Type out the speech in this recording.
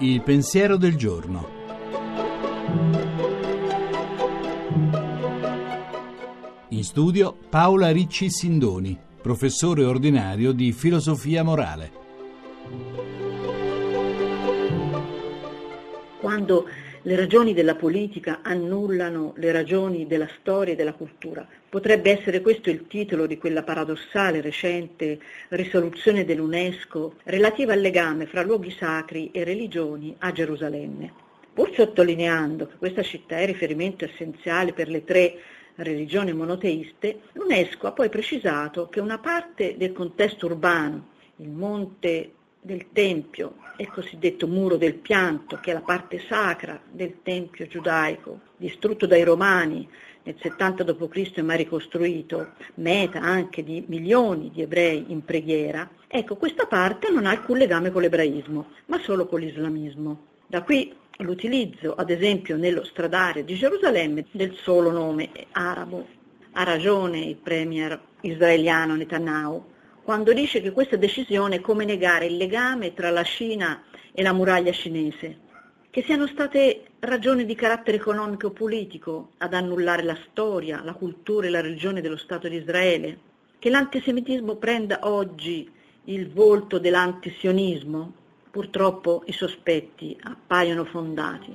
Il pensiero del giorno. In studio Paola Ricci Sindoni, professore ordinario di filosofia morale. Quando le ragioni della politica annullano le ragioni della storia e della cultura. Potrebbe essere questo il titolo di quella paradossale recente risoluzione dell'UNESCO relativa al legame fra luoghi sacri e religioni a Gerusalemme. Pur sottolineando che questa città è riferimento essenziale per le tre religioni monoteiste, l'UNESCO ha poi precisato che una parte del contesto urbano, il monte del Tempio il cosiddetto muro del pianto, che è la parte sacra del Tempio giudaico, distrutto dai Romani nel 70 d.C. e mai ricostruito, meta anche di milioni di ebrei in preghiera, ecco, questa parte non ha alcun legame con l'ebraismo, ma solo con l'islamismo. Da qui l'utilizzo, ad esempio, nello stradario di Gerusalemme del solo nome arabo. Ha ragione il premier israeliano Netanyahu quando dice che questa decisione è come negare il legame tra la Cina e la muraglia cinese, che siano state ragioni di carattere economico-politico ad annullare la storia, la cultura e la religione dello Stato di Israele, che l'antisemitismo prenda oggi il volto dell'antisionismo, purtroppo i sospetti appaiono fondati.